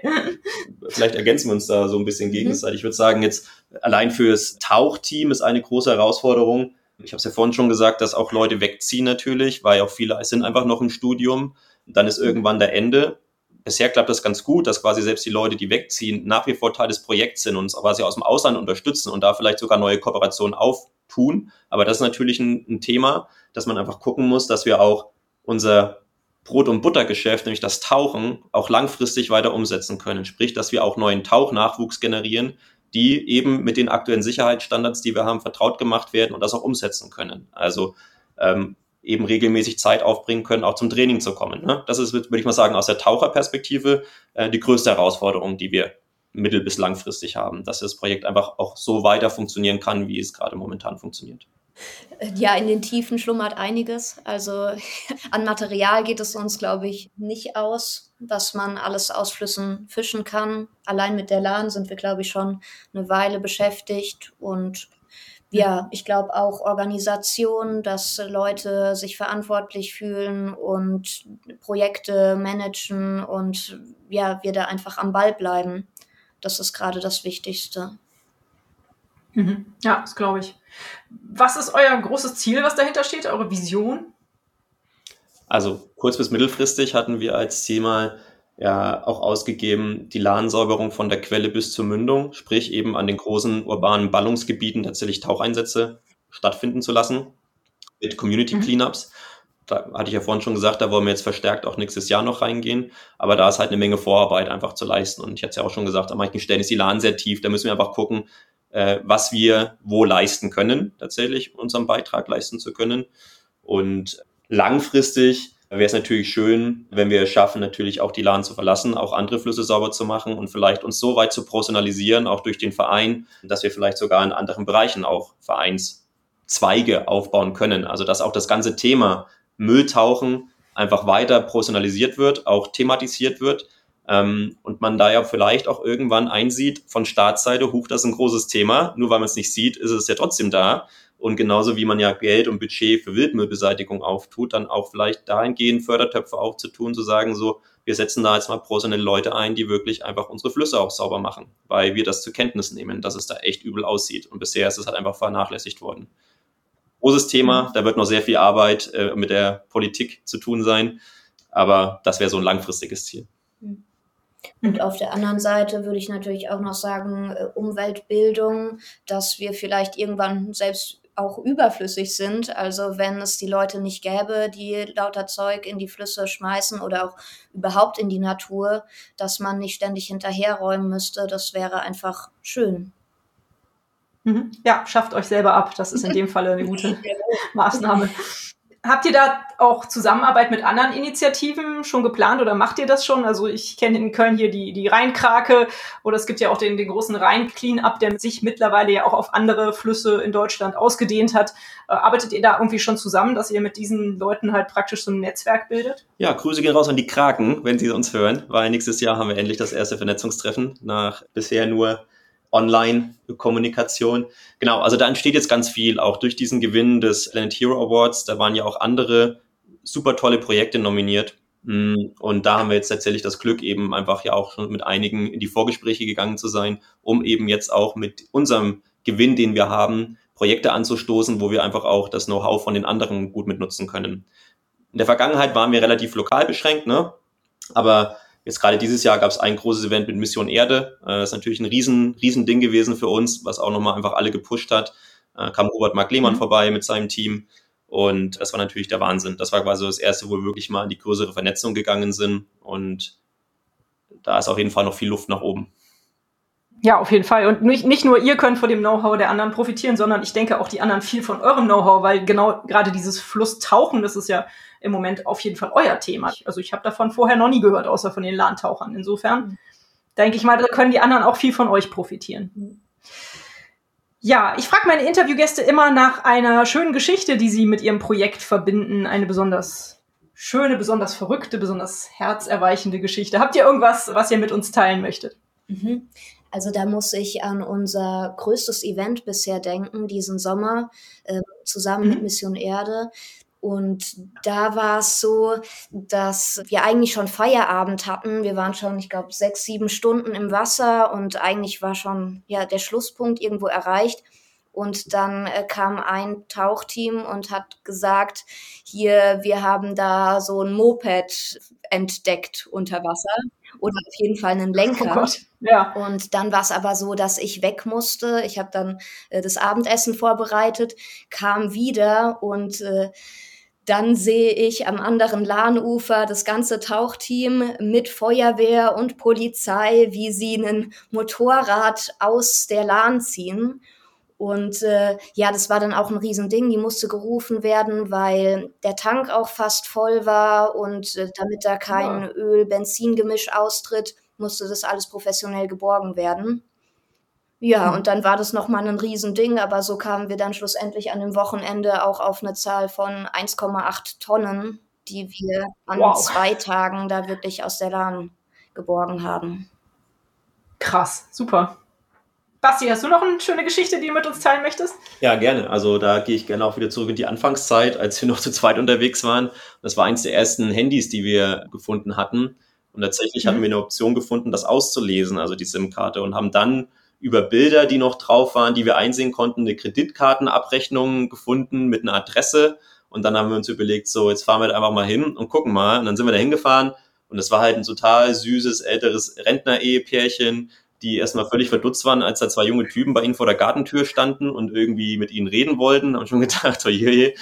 S2: Vielleicht ergänzen wir uns da so ein bisschen mhm. gegenseitig. Ich würde sagen, jetzt allein fürs Tauchteam ist eine große Herausforderung, ich habe es ja vorhin schon gesagt, dass auch Leute wegziehen natürlich, weil auch viele sind einfach noch im Studium. Dann ist irgendwann der Ende. Bisher klappt das ganz gut, dass quasi selbst die Leute, die wegziehen, nach wie vor Teil des Projekts sind und uns quasi aus dem Ausland unterstützen und da vielleicht sogar neue Kooperationen auftun. Aber das ist natürlich ein, ein Thema, dass man einfach gucken muss, dass wir auch unser Brot- und Buttergeschäft, nämlich das Tauchen, auch langfristig weiter umsetzen können. Sprich, dass wir auch neuen Tauchnachwuchs generieren, die eben mit den aktuellen Sicherheitsstandards, die wir haben, vertraut gemacht werden und das auch umsetzen können. Also ähm, eben regelmäßig Zeit aufbringen können, auch zum Training zu kommen. Ne? Das ist, würde ich mal sagen, aus der Taucherperspektive äh, die größte Herausforderung, die wir mittel- bis langfristig haben, dass das Projekt einfach auch so weiter funktionieren kann, wie es gerade momentan funktioniert.
S3: Ja, in den Tiefen schlummert einiges. Also an Material geht es uns, glaube ich, nicht aus, was man alles aus Flüssen fischen kann. Allein mit der Lahn sind wir, glaube ich, schon eine Weile beschäftigt. Und ja, ich glaube auch Organisation, dass Leute sich verantwortlich fühlen und Projekte managen und ja, wir da einfach am Ball bleiben. Das ist gerade das Wichtigste.
S1: Mhm. Ja, das glaube ich. Was ist euer großes Ziel, was dahinter steht, eure Vision?
S2: Also kurz- bis mittelfristig hatten wir als Ziel mal ja auch ausgegeben, die Lahnsäuberung von der Quelle bis zur Mündung, sprich eben an den großen urbanen Ballungsgebieten tatsächlich Taucheinsätze stattfinden zu lassen mit Community mhm. Cleanups. Da hatte ich ja vorhin schon gesagt, da wollen wir jetzt verstärkt auch nächstes Jahr noch reingehen. Aber da ist halt eine Menge Vorarbeit einfach zu leisten. Und ich hatte es ja auch schon gesagt, an manchen Stellen ist die Lahn sehr tief. Da müssen wir einfach gucken, äh, was wir wo leisten können, tatsächlich unseren Beitrag leisten zu können. Und langfristig wäre es natürlich schön, wenn wir es schaffen, natürlich auch die Lahn zu verlassen, auch andere Flüsse sauber zu machen und vielleicht uns so weit zu professionalisieren, auch durch den Verein, dass wir vielleicht sogar in anderen Bereichen auch Vereinszweige aufbauen können. Also dass auch das ganze Thema Mülltauchen einfach weiter professionalisiert wird, auch thematisiert wird ähm, und man da ja vielleicht auch irgendwann einsieht von Staatsseite, huch, das ist ein großes Thema. Nur weil man es nicht sieht, ist es ja trotzdem da. Und genauso wie man ja Geld und Budget für Wildmüllbeseitigung auftut, dann auch vielleicht dahingehend Fördertöpfe aufzutun, zu sagen, so, wir setzen da jetzt mal professionelle Leute ein, die wirklich einfach unsere Flüsse auch sauber machen, weil wir das zur Kenntnis nehmen, dass es da echt übel aussieht. Und bisher ist es halt einfach vernachlässigt worden. Großes Thema, da wird noch sehr viel Arbeit äh, mit der Politik zu tun sein, aber das wäre so ein langfristiges Ziel.
S3: Mhm. Und auf der anderen Seite würde ich natürlich auch noch sagen, äh, Umweltbildung, dass wir vielleicht irgendwann selbst auch überflüssig sind. Also wenn es die Leute nicht gäbe, die lauter Zeug in die Flüsse schmeißen oder auch überhaupt in die Natur, dass man nicht ständig hinterherräumen müsste, das wäre einfach schön.
S1: Mhm. Ja, schafft euch selber ab. Das ist in dem Falle eine gute Maßnahme. Habt ihr da auch Zusammenarbeit mit anderen Initiativen schon geplant oder macht ihr das schon? Also ich kenne in Köln hier die, die Rheinkrake oder es gibt ja auch den, den großen Rhein-Clean-Up, der sich mittlerweile ja auch auf andere Flüsse in Deutschland ausgedehnt hat. Äh, arbeitet ihr da irgendwie schon zusammen, dass ihr mit diesen Leuten halt praktisch so ein Netzwerk bildet?
S2: Ja, Grüße gehen raus an die Kraken, wenn sie uns hören, weil nächstes Jahr haben wir endlich das erste Vernetzungstreffen nach bisher nur Online-Kommunikation. Genau, also da entsteht jetzt ganz viel, auch durch diesen Gewinn des Planet Hero Awards. Da waren ja auch andere super tolle Projekte nominiert. Mm, und da haben wir jetzt tatsächlich das Glück, eben einfach ja auch schon mit einigen in die Vorgespräche gegangen zu sein, um eben jetzt auch mit unserem Gewinn, den wir haben, Projekte anzustoßen, wo wir einfach auch das Know-how von den anderen gut mitnutzen können. In der Vergangenheit waren wir relativ lokal beschränkt, ne? aber Jetzt gerade dieses Jahr gab es ein großes Event mit Mission Erde. Äh, das ist natürlich ein riesen, riesen Ding gewesen für uns, was auch nochmal einfach alle gepusht hat. Äh, kam Robert Mark Lehmann mhm. vorbei mit seinem Team. Und das war natürlich der Wahnsinn. Das war quasi das erste, wo wir wirklich mal in die größere Vernetzung gegangen sind. Und da ist auf jeden Fall noch viel Luft nach oben.
S1: Ja, auf jeden Fall. Und nicht, nicht nur ihr könnt von dem Know-how der anderen profitieren, sondern ich denke auch die anderen viel von eurem Know-how, weil genau gerade dieses Flusstauchen, das ist ja im Moment auf jeden Fall euer Thema. Also ich habe davon vorher noch nie gehört, außer von den LAN-Tauchern. Insofern mhm. denke ich mal, da können die anderen auch viel von euch profitieren. Mhm. Ja, ich frage meine Interviewgäste immer nach einer schönen Geschichte, die sie mit ihrem Projekt verbinden. Eine besonders schöne, besonders verrückte, besonders herzerweichende Geschichte. Habt ihr irgendwas, was ihr mit uns teilen möchtet?
S3: Mhm. Also da muss ich an unser größtes Event bisher denken, diesen Sommer, äh, zusammen mhm. mit Mission Erde. Und da war es so, dass wir eigentlich schon Feierabend hatten. Wir waren schon, ich glaube, sechs, sieben Stunden im Wasser und eigentlich war schon ja der Schlusspunkt irgendwo erreicht. Und dann äh, kam ein Tauchteam und hat gesagt, hier, wir haben da so ein Moped entdeckt unter Wasser oder auf jeden Fall einen Lenker. Oh Gott. Ja. Und dann war es aber so, dass ich weg musste. Ich habe dann äh, das Abendessen vorbereitet, kam wieder und äh, dann sehe ich am anderen Lahnufer das ganze Tauchteam mit Feuerwehr und Polizei, wie sie ein Motorrad aus der Lahn ziehen. Und äh, ja, das war dann auch ein Riesending. Die musste gerufen werden, weil der Tank auch fast voll war und äh, damit da kein ja. Öl-Benzin-Gemisch austritt, musste das alles professionell geborgen werden. Ja, mhm. und dann war das nochmal ein Riesending, aber so kamen wir dann schlussendlich an dem Wochenende auch auf eine Zahl von 1,8 Tonnen, die wir an wow. zwei Tagen da wirklich aus der Lahn geborgen haben.
S1: Krass, super. Basti, hast du noch eine schöne Geschichte, die du mit uns teilen möchtest?
S2: Ja, gerne. Also da gehe ich gerne auch wieder zurück in die Anfangszeit, als wir noch zu zweit unterwegs waren. Das war eins der ersten Handys, die wir gefunden hatten. Und tatsächlich mhm. hatten wir eine Option gefunden, das auszulesen, also die SIM-Karte, und haben dann über Bilder, die noch drauf waren, die wir einsehen konnten, eine Kreditkartenabrechnung gefunden mit einer Adresse. Und dann haben wir uns überlegt, so, jetzt fahren wir da einfach mal hin und gucken mal. Und dann sind wir da hingefahren. Und es war halt ein total süßes, älteres Rentner-Ehepärchen, die erstmal völlig verdutzt waren, als da zwei junge Typen bei ihnen vor der Gartentür standen und irgendwie mit ihnen reden wollten. Haben schon gedacht, oh je,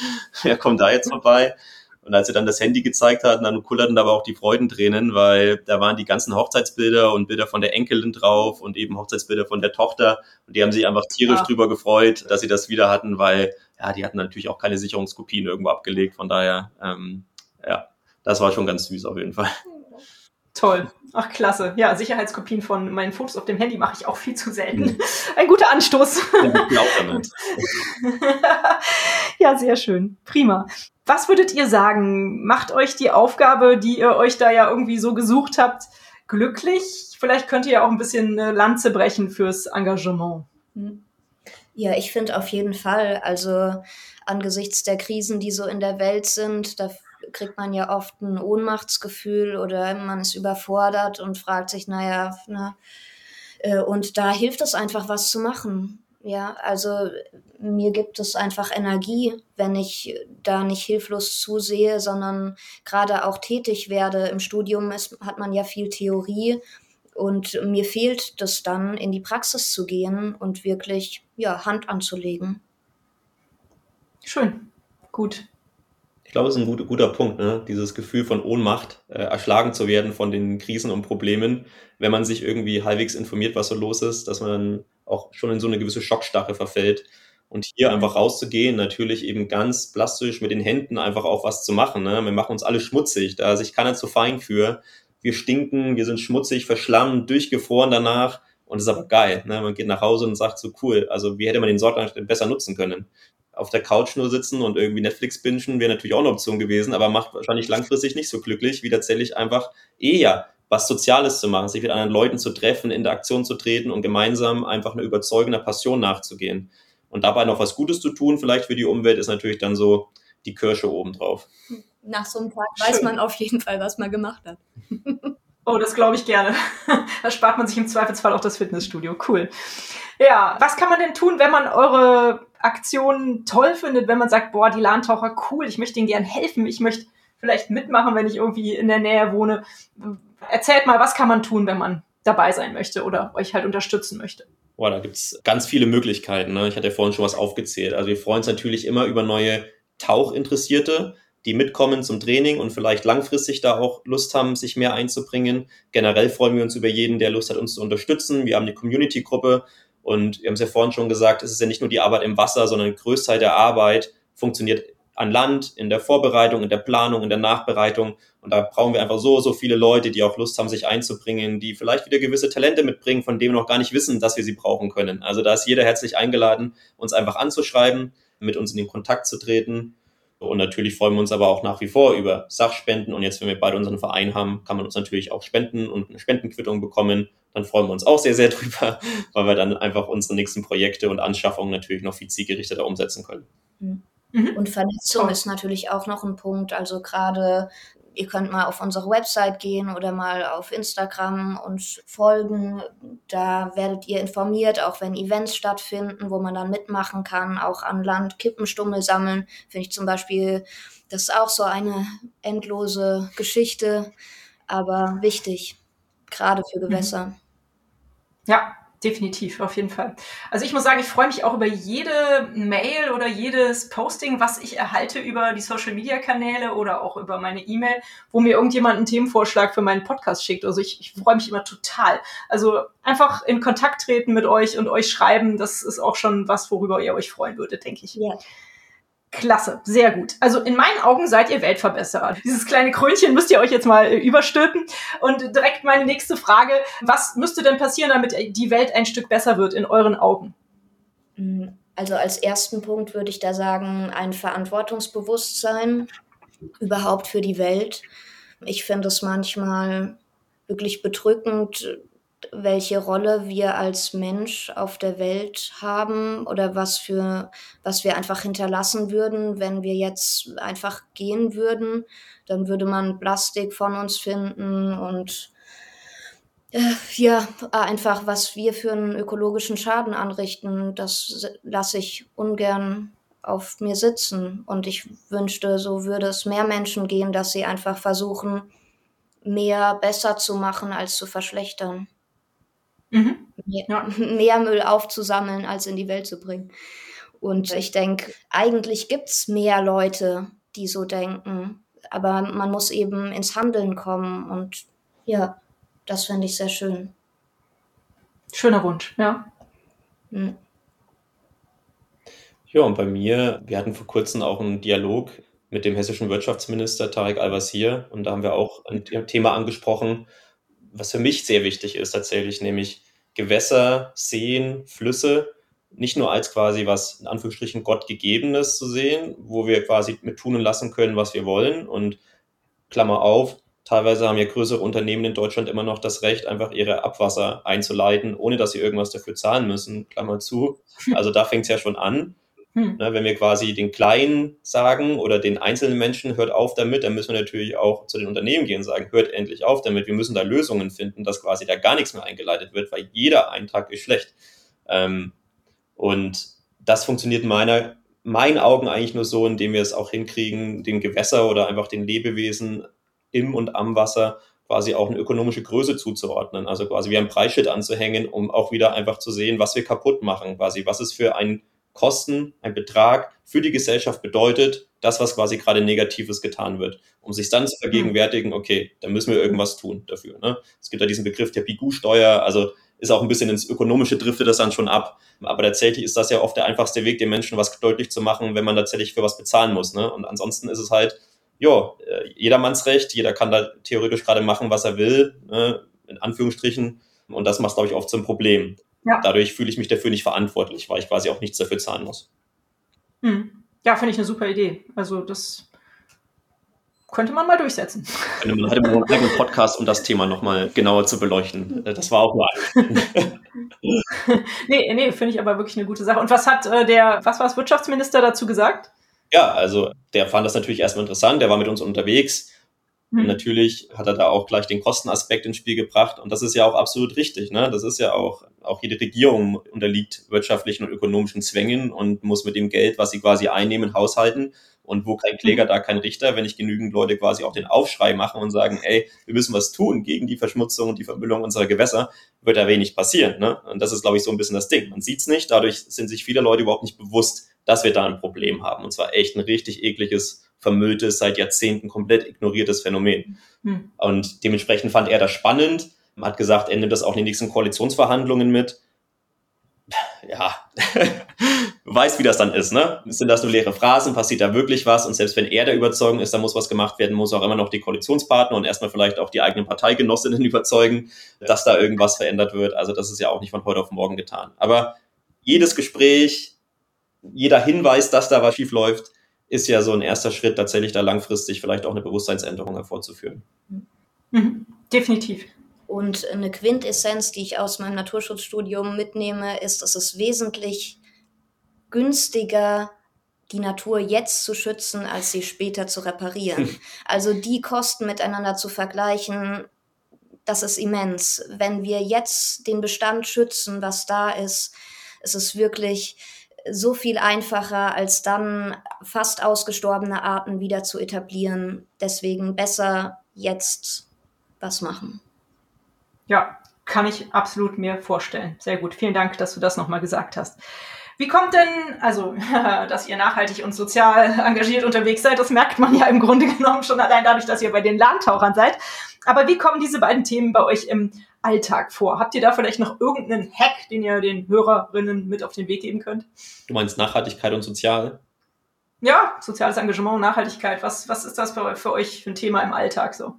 S2: wer kommt da jetzt vorbei? Und als sie dann das Handy gezeigt hatten, dann kullerten da aber auch die Freudentränen, weil da waren die ganzen Hochzeitsbilder und Bilder von der Enkelin drauf und eben Hochzeitsbilder von der Tochter. Und die haben sich einfach tierisch ja. drüber gefreut, dass sie das wieder hatten, weil ja, die hatten natürlich auch keine Sicherungskopien irgendwo abgelegt. Von daher, ähm, ja, das war schon ganz süß auf jeden Fall.
S1: Toll. Ach, klasse. Ja, Sicherheitskopien von meinen Fotos auf dem Handy mache ich auch viel zu selten. Mhm. Ein guter Anstoß. ja, sehr schön. Prima. Was würdet ihr sagen? Macht euch die Aufgabe, die ihr euch da ja irgendwie so gesucht habt, glücklich? Vielleicht könnt ihr ja auch ein bisschen eine Lanze brechen fürs Engagement. Hm.
S3: Ja, ich finde auf jeden Fall. Also angesichts der Krisen, die so in der Welt sind, da kriegt man ja oft ein Ohnmachtsgefühl oder man ist überfordert und fragt sich, naja, ne, äh, und da hilft es einfach, was zu machen. Ja, also mir gibt es einfach Energie, wenn ich da nicht hilflos zusehe, sondern gerade auch tätig werde. Im Studium ist, hat man ja viel Theorie und mir fehlt das dann, in die Praxis zu gehen und wirklich ja, Hand anzulegen.
S1: Schön, gut.
S2: Ich glaube, es ist ein guter, guter Punkt, ne? dieses Gefühl von Ohnmacht, äh, erschlagen zu werden von den Krisen und Problemen, wenn man sich irgendwie halbwegs informiert, was so los ist, dass man dann auch schon in so eine gewisse Schockstarre verfällt. Und hier einfach rauszugehen, natürlich eben ganz plastisch mit den Händen einfach auch was zu machen. Ne? Wir machen uns alle schmutzig, da sich keiner zu fein für. Wir stinken, wir sind schmutzig, verschlammt, durchgefroren danach. Und das ist aber geil. Ne? Man geht nach Hause und sagt so, cool, also wie hätte man den Sortland besser nutzen können? Auf der Couch nur sitzen und irgendwie Netflix bingen wäre natürlich auch eine Option gewesen, aber macht wahrscheinlich langfristig nicht so glücklich, wie tatsächlich einfach eher was Soziales zu machen, sich mit anderen Leuten zu treffen, in Interaktion zu treten und gemeinsam einfach eine überzeugende Passion nachzugehen. Und dabei noch was Gutes zu tun, vielleicht für die Umwelt, ist natürlich dann so die Kirsche obendrauf.
S3: Nach so einem Tag Schön. weiß man auf jeden Fall, was man gemacht hat.
S1: Oh, das glaube ich gerne. da spart man sich im Zweifelsfall auch das Fitnessstudio. Cool. Ja, was kann man denn tun, wenn man eure Aktionen toll findet, wenn man sagt, boah, die Lahntaucher, cool, ich möchte ihnen gern helfen, ich möchte vielleicht mitmachen, wenn ich irgendwie in der Nähe wohne. Erzählt mal, was kann man tun, wenn man dabei sein möchte oder euch halt unterstützen möchte?
S2: Boah, da gibt's ganz viele Möglichkeiten. Ne? Ich hatte ja vorhin schon was aufgezählt. Also wir freuen uns natürlich immer über neue Tauchinteressierte, die mitkommen zum Training und vielleicht langfristig da auch Lust haben, sich mehr einzubringen. Generell freuen wir uns über jeden, der Lust hat, uns zu unterstützen. Wir haben die Community-Gruppe und wir haben es ja vorhin schon gesagt, es ist ja nicht nur die Arbeit im Wasser, sondern die Größteil der Arbeit funktioniert an Land, in der Vorbereitung, in der Planung, in der Nachbereitung. Und da brauchen wir einfach so, so viele Leute, die auch Lust haben, sich einzubringen, die vielleicht wieder gewisse Talente mitbringen, von denen wir noch gar nicht wissen, dass wir sie brauchen können. Also da ist jeder herzlich eingeladen, uns einfach anzuschreiben, mit uns in den Kontakt zu treten. Und natürlich freuen wir uns aber auch nach wie vor über Sachspenden. Und jetzt, wenn wir beide unseren Verein haben, kann man uns natürlich auch spenden und eine Spendenquittung bekommen. Dann freuen wir uns auch sehr, sehr drüber, weil wir dann einfach unsere nächsten Projekte und Anschaffungen natürlich noch viel zielgerichteter umsetzen können.
S3: Mhm. Mhm. Und Vernetzung ist natürlich auch noch ein Punkt. Also gerade ihr könnt mal auf unsere Website gehen oder mal auf Instagram uns folgen. Da werdet ihr informiert, auch wenn Events stattfinden, wo man dann mitmachen kann, auch an Land Kippenstummel sammeln. Finde ich zum Beispiel, das ist auch so eine endlose Geschichte, aber wichtig, gerade für mhm. Gewässer.
S1: Ja, definitiv, auf jeden Fall. Also ich muss sagen, ich freue mich auch über jede Mail oder jedes Posting, was ich erhalte über die Social-Media-Kanäle oder auch über meine E-Mail, wo mir irgendjemand einen Themenvorschlag für meinen Podcast schickt. Also ich, ich freue mich immer total. Also einfach in Kontakt treten mit euch und euch schreiben, das ist auch schon was, worüber ihr euch freuen würdet, denke ich. Ja. Klasse, sehr gut. Also in meinen Augen seid ihr Weltverbesserer. Dieses kleine Krönchen müsst ihr euch jetzt mal äh, überstülpen. Und direkt meine nächste Frage, was müsste denn passieren, damit die Welt ein Stück besser wird in euren Augen?
S3: Mm, also als ersten Punkt würde ich da sagen, ein Verantwortungsbewusstsein überhaupt für die Welt. Ich finde es manchmal wirklich bedrückend, welche Rolle wir als Mensch auf der Welt haben oder was für was wir einfach hinterlassen würden, wenn wir jetzt einfach gehen würden, dann würde man Plastik von uns finden und äh, ja, einfach was wir für einen ökologischen Schaden anrichten, das lasse ich ungern auf mir sitzen und ich wünschte, so würde es mehr Menschen gehen, dass sie einfach versuchen, mehr besser zu machen als zu verschlechtern. Mhm. Mehr, mehr, Müll aufzusammeln, als in die Welt zu bringen. Und ich denke, eigentlich gibt es mehr Leute, die so denken. Aber man muss eben ins Handeln kommen. Und ja, das finde ich sehr schön.
S1: Schöner Wunsch, ja.
S2: Mhm. Ja, und bei mir, wir hatten vor kurzem auch einen Dialog mit dem hessischen Wirtschaftsminister Tarek Al-Wazir und da haben wir auch ein Thema angesprochen, was für mich sehr wichtig ist tatsächlich, nämlich Gewässer, Seen, Flüsse nicht nur als quasi was in Anführungsstrichen Gott gegebenes zu sehen, wo wir quasi mit tun und lassen können, was wir wollen. Und Klammer auf, teilweise haben ja größere Unternehmen in Deutschland immer noch das Recht, einfach ihre Abwasser einzuleiten, ohne dass sie irgendwas dafür zahlen müssen. Klammer zu. Also da fängt es ja schon an. Hm. Ne, wenn wir quasi den Kleinen sagen oder den einzelnen Menschen, hört auf damit, dann müssen wir natürlich auch zu den Unternehmen gehen und sagen, hört endlich auf damit. Wir müssen da Lösungen finden, dass quasi da gar nichts mehr eingeleitet wird, weil jeder Eintrag ist schlecht. Ähm, und das funktioniert in meiner, meinen Augen eigentlich nur so, indem wir es auch hinkriegen, den Gewässer oder einfach den Lebewesen im und am Wasser quasi auch eine ökonomische Größe zuzuordnen. Also quasi wie ein Preisschild anzuhängen, um auch wieder einfach zu sehen, was wir kaputt machen. Quasi, was ist für ein Kosten, ein Betrag für die Gesellschaft bedeutet, das, was quasi gerade Negatives getan wird, um sich dann zu vergegenwärtigen, okay, da müssen wir irgendwas tun dafür. Ne? Es gibt ja diesen Begriff der Bigu-Steuer, also ist auch ein bisschen ins Ökonomische driftet das dann schon ab. Aber tatsächlich ist das ja oft der einfachste Weg, den Menschen was deutlich zu machen, wenn man tatsächlich für was bezahlen muss. Ne? Und ansonsten ist es halt, ja, äh, jedermanns Recht, jeder kann da theoretisch gerade machen, was er will, ne? in Anführungsstrichen. Und das macht, glaube ich, oft zum Problem. Ja. Dadurch fühle ich mich dafür nicht verantwortlich, weil ich quasi auch nichts dafür zahlen muss.
S1: Hm. Ja, finde ich eine super Idee. Also das könnte man mal durchsetzen.
S2: Könnte man hätte man einen eigenen Podcast, um das Thema nochmal genauer zu beleuchten. Das war auch nur
S1: Nee, nee, finde ich aber wirklich eine gute Sache. Und was hat äh, der, was war es, Wirtschaftsminister dazu gesagt?
S2: Ja, also der fand das natürlich erstmal interessant, der war mit uns unterwegs. Und hm. natürlich hat er da auch gleich den Kostenaspekt ins Spiel gebracht. Und das ist ja auch absolut richtig. Ne? Das ist ja auch, auch jede Regierung unterliegt wirtschaftlichen und ökonomischen Zwängen und muss mit dem Geld, was sie quasi einnehmen, haushalten. Und wo kein Kläger, mhm. da kein Richter, wenn ich genügend Leute quasi auch den Aufschrei machen und sagen, ey, wir müssen was tun gegen die Verschmutzung und die Vermüllung unserer Gewässer, wird da wenig passieren. Ne? Und das ist, glaube ich, so ein bisschen das Ding. Man sieht's nicht, dadurch sind sich viele Leute überhaupt nicht bewusst, dass wir da ein Problem haben. Und zwar echt ein richtig ekliges, vermülltes, seit Jahrzehnten komplett ignoriertes Phänomen. Mhm. Und dementsprechend fand er das spannend, Man hat gesagt, er nimmt das auch in die nächsten Koalitionsverhandlungen mit ja, du weißt, wie das dann ist, ne? Sind das nur leere Phrasen? Passiert da wirklich was? Und selbst wenn er der Überzeugung ist, da muss was gemacht werden, muss auch immer noch die Koalitionspartner und erstmal vielleicht auch die eigenen Parteigenossinnen überzeugen, dass da irgendwas verändert wird. Also das ist ja auch nicht von heute auf morgen getan. Aber jedes Gespräch, jeder Hinweis, dass da was schief läuft, ist ja so ein erster Schritt, tatsächlich da langfristig vielleicht auch eine Bewusstseinsänderung hervorzuführen.
S1: Mhm. Definitiv.
S3: Und eine Quintessenz, die ich aus meinem Naturschutzstudium mitnehme, ist, dass es wesentlich günstiger die Natur jetzt zu schützen, als sie später zu reparieren. Also die Kosten miteinander zu vergleichen, das ist immens. Wenn wir jetzt den Bestand schützen, was da ist, ist es wirklich so viel einfacher, als dann fast ausgestorbene Arten wieder zu etablieren. Deswegen besser jetzt was machen.
S1: Ja, kann ich absolut mir vorstellen. Sehr gut. Vielen Dank, dass du das nochmal gesagt hast. Wie kommt denn, also, dass ihr nachhaltig und sozial engagiert unterwegs seid, das merkt man ja im Grunde genommen schon allein dadurch, dass ihr bei den Landtauchern seid. Aber wie kommen diese beiden Themen bei euch im Alltag vor? Habt ihr da vielleicht noch irgendeinen Hack, den ihr den Hörerinnen mit auf den Weg geben könnt?
S2: Du meinst Nachhaltigkeit und Sozial?
S1: Ja, soziales Engagement, Nachhaltigkeit. Was, was ist das für, für euch für ein Thema im Alltag so?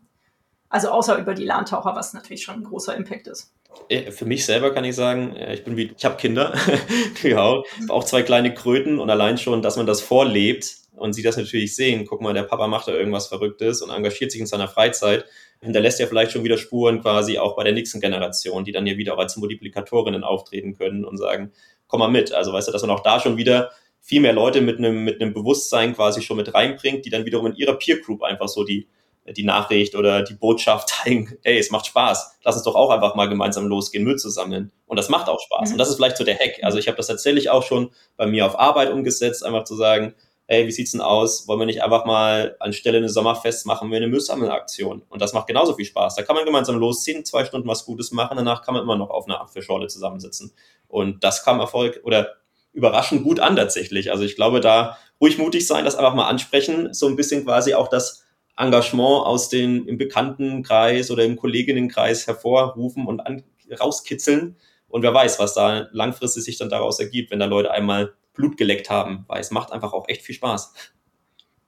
S1: Also außer über die Lahntaucher, was natürlich schon ein großer Impact ist.
S2: Äh, für mich selber kann ich sagen, äh, ich bin wie, ich habe Kinder, ja, auch zwei kleine Kröten und allein schon, dass man das vorlebt und sie das natürlich sehen, guck mal, der Papa macht da irgendwas Verrücktes und engagiert sich in seiner Freizeit, hinterlässt ja vielleicht schon wieder Spuren quasi auch bei der nächsten Generation, die dann ja wieder auch als Multiplikatorinnen auftreten können und sagen, komm mal mit. Also weißt du, dass man auch da schon wieder viel mehr Leute mit einem, mit einem Bewusstsein quasi schon mit reinbringt, die dann wiederum in ihrer Peer Group einfach so die, die Nachricht oder die Botschaft zeigen, ey, es macht Spaß, lass uns doch auch einfach mal gemeinsam losgehen, Müll zu sammeln. Und das macht auch Spaß. Mhm. Und das ist vielleicht so der Hack. Also ich habe das tatsächlich auch schon bei mir auf Arbeit umgesetzt, einfach zu sagen, ey, wie sieht's denn aus? Wollen wir nicht einfach mal anstelle eine Sommerfest machen wir eine Müllsammelaktion? Und das macht genauso viel Spaß. Da kann man gemeinsam losziehen, zwei Stunden was Gutes machen, danach kann man immer noch auf einer Apfelschorle zusammensitzen. Und das kam Erfolg oder überraschend gut an tatsächlich. Also ich glaube, da ruhig mutig sein, das einfach mal ansprechen, so ein bisschen quasi auch das Engagement aus den im Bekanntenkreis oder im Kolleginnenkreis hervorrufen und an, rauskitzeln. Und wer weiß, was da langfristig sich dann daraus ergibt, wenn da Leute einmal Blut geleckt haben, weil es macht einfach auch echt viel Spaß.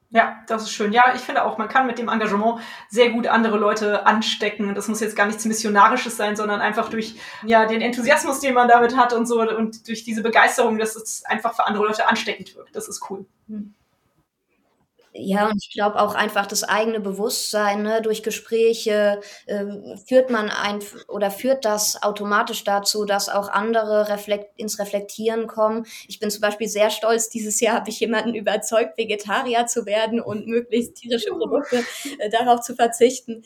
S1: Ja, das ist schön. Ja, ich finde auch, man kann mit dem Engagement sehr gut andere Leute anstecken. Das muss jetzt gar nichts Missionarisches sein, sondern einfach durch ja, den Enthusiasmus, den man damit hat und so und durch diese Begeisterung, dass es einfach für andere Leute ansteckend wirkt. Das ist cool. Hm.
S3: Ja, und ich glaube auch einfach das eigene Bewusstsein, ne, durch Gespräche äh, führt man ein oder führt das automatisch dazu, dass auch andere reflekt ins Reflektieren kommen. Ich bin zum Beispiel sehr stolz, dieses Jahr habe ich jemanden überzeugt, Vegetarier zu werden und möglichst tierische Produkte äh, darauf zu verzichten.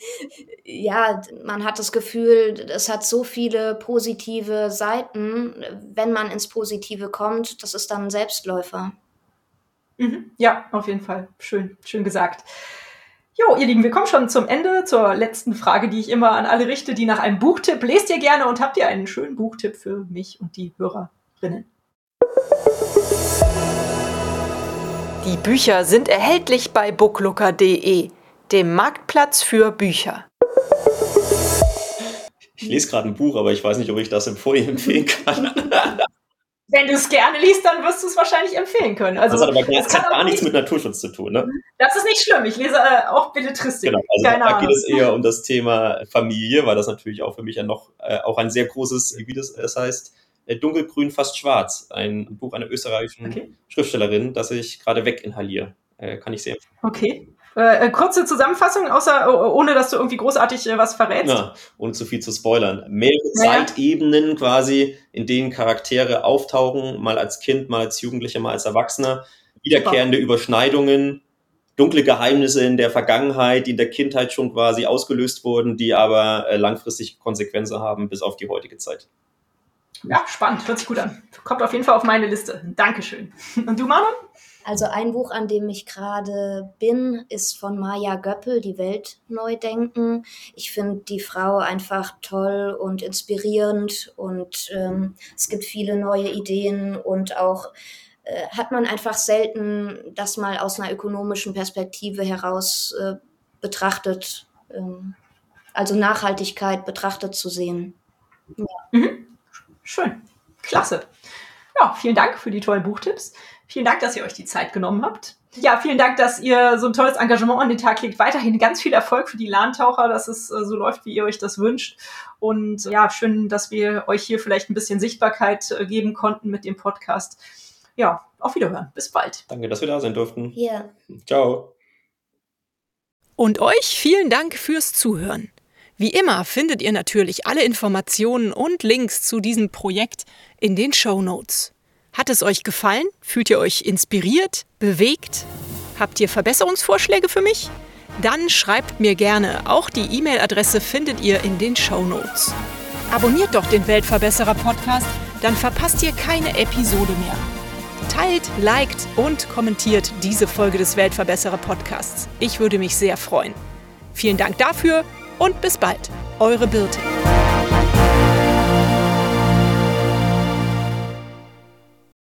S3: Ja, man hat das Gefühl, es hat so viele positive Seiten. Wenn man ins Positive kommt, das ist dann ein Selbstläufer.
S1: Mhm. Ja, auf jeden Fall. Schön, schön gesagt. Jo, ihr Lieben, wir kommen schon zum Ende, zur letzten Frage, die ich immer an alle richte, die nach einem Buchtipp. Lest ihr gerne und habt ihr einen schönen Buchtipp für mich und die Hörerinnen? Die Bücher sind erhältlich bei booklooker.de, dem Marktplatz für Bücher.
S2: Ich lese gerade ein Buch, aber ich weiß nicht, ob ich das empfehlen kann.
S1: Wenn du es gerne liest, dann wirst du es wahrscheinlich empfehlen können. Also,
S2: das hat aber das hat gar nichts mit Naturschutz zu tun, ne?
S1: Das ist nicht schlimm. Ich lese äh, auch Belletristik.
S2: Genau, also Keine da Ahnung. geht es eher um das Thema Familie, weil das natürlich auch für mich ja noch äh, auch ein sehr großes, wie das, das heißt, äh, Dunkelgrün, fast schwarz. Ein Buch einer österreichischen okay. Schriftstellerin, das ich gerade weginhaliere. Äh, kann ich sehr empfehlen.
S1: Okay. Äh, äh, kurze Zusammenfassung, außer ohne dass du irgendwie großartig äh, was verrätst.
S2: Ja, ohne zu viel zu spoilern. Mehrere ja. Zeitebenen quasi, in denen Charaktere auftauchen, mal als Kind, mal als Jugendlicher, mal als Erwachsener. Wiederkehrende Super. Überschneidungen, dunkle Geheimnisse in der Vergangenheit, die in der Kindheit schon quasi ausgelöst wurden, die aber äh, langfristig Konsequenzen haben bis auf die heutige Zeit.
S1: Ja, spannend, hört sich gut an. Kommt auf jeden Fall auf meine Liste. Dankeschön. Und du, Manon?
S3: Also ein Buch, an dem ich gerade bin, ist von Maja Göppel, Die Welt neu denken. Ich finde die Frau einfach toll und inspirierend und ähm, es gibt viele neue Ideen und auch äh, hat man einfach selten das mal aus einer ökonomischen Perspektive heraus äh, betrachtet, ähm, also Nachhaltigkeit betrachtet zu sehen.
S1: Ja. Mhm. Schön, klasse. Ja, vielen Dank für die tollen Buchtipps. Vielen Dank, dass ihr euch die Zeit genommen habt. Ja, vielen Dank, dass ihr so ein tolles Engagement an den Tag legt. Weiterhin ganz viel Erfolg für die Lahntaucher, dass es äh, so läuft, wie ihr euch das wünscht. Und ja, schön, dass wir euch hier vielleicht ein bisschen Sichtbarkeit äh, geben konnten mit dem Podcast. Ja, auf Wiederhören. Bis bald.
S2: Danke, dass wir da sein durften.
S3: Ja.
S2: Ciao.
S1: Und euch vielen Dank fürs Zuhören. Wie immer findet ihr natürlich alle Informationen und Links zu diesem Projekt in den Show Notes. Hat es euch gefallen? Fühlt ihr euch inspiriert, bewegt? Habt ihr Verbesserungsvorschläge für mich? Dann schreibt mir gerne. Auch die E-Mail-Adresse findet ihr in den Show Notes. Abonniert doch den Weltverbesserer Podcast, dann verpasst ihr keine Episode mehr. Teilt, liked und kommentiert diese Folge des Weltverbesserer Podcasts. Ich würde mich sehr freuen. Vielen Dank dafür und bis bald. Eure Birte.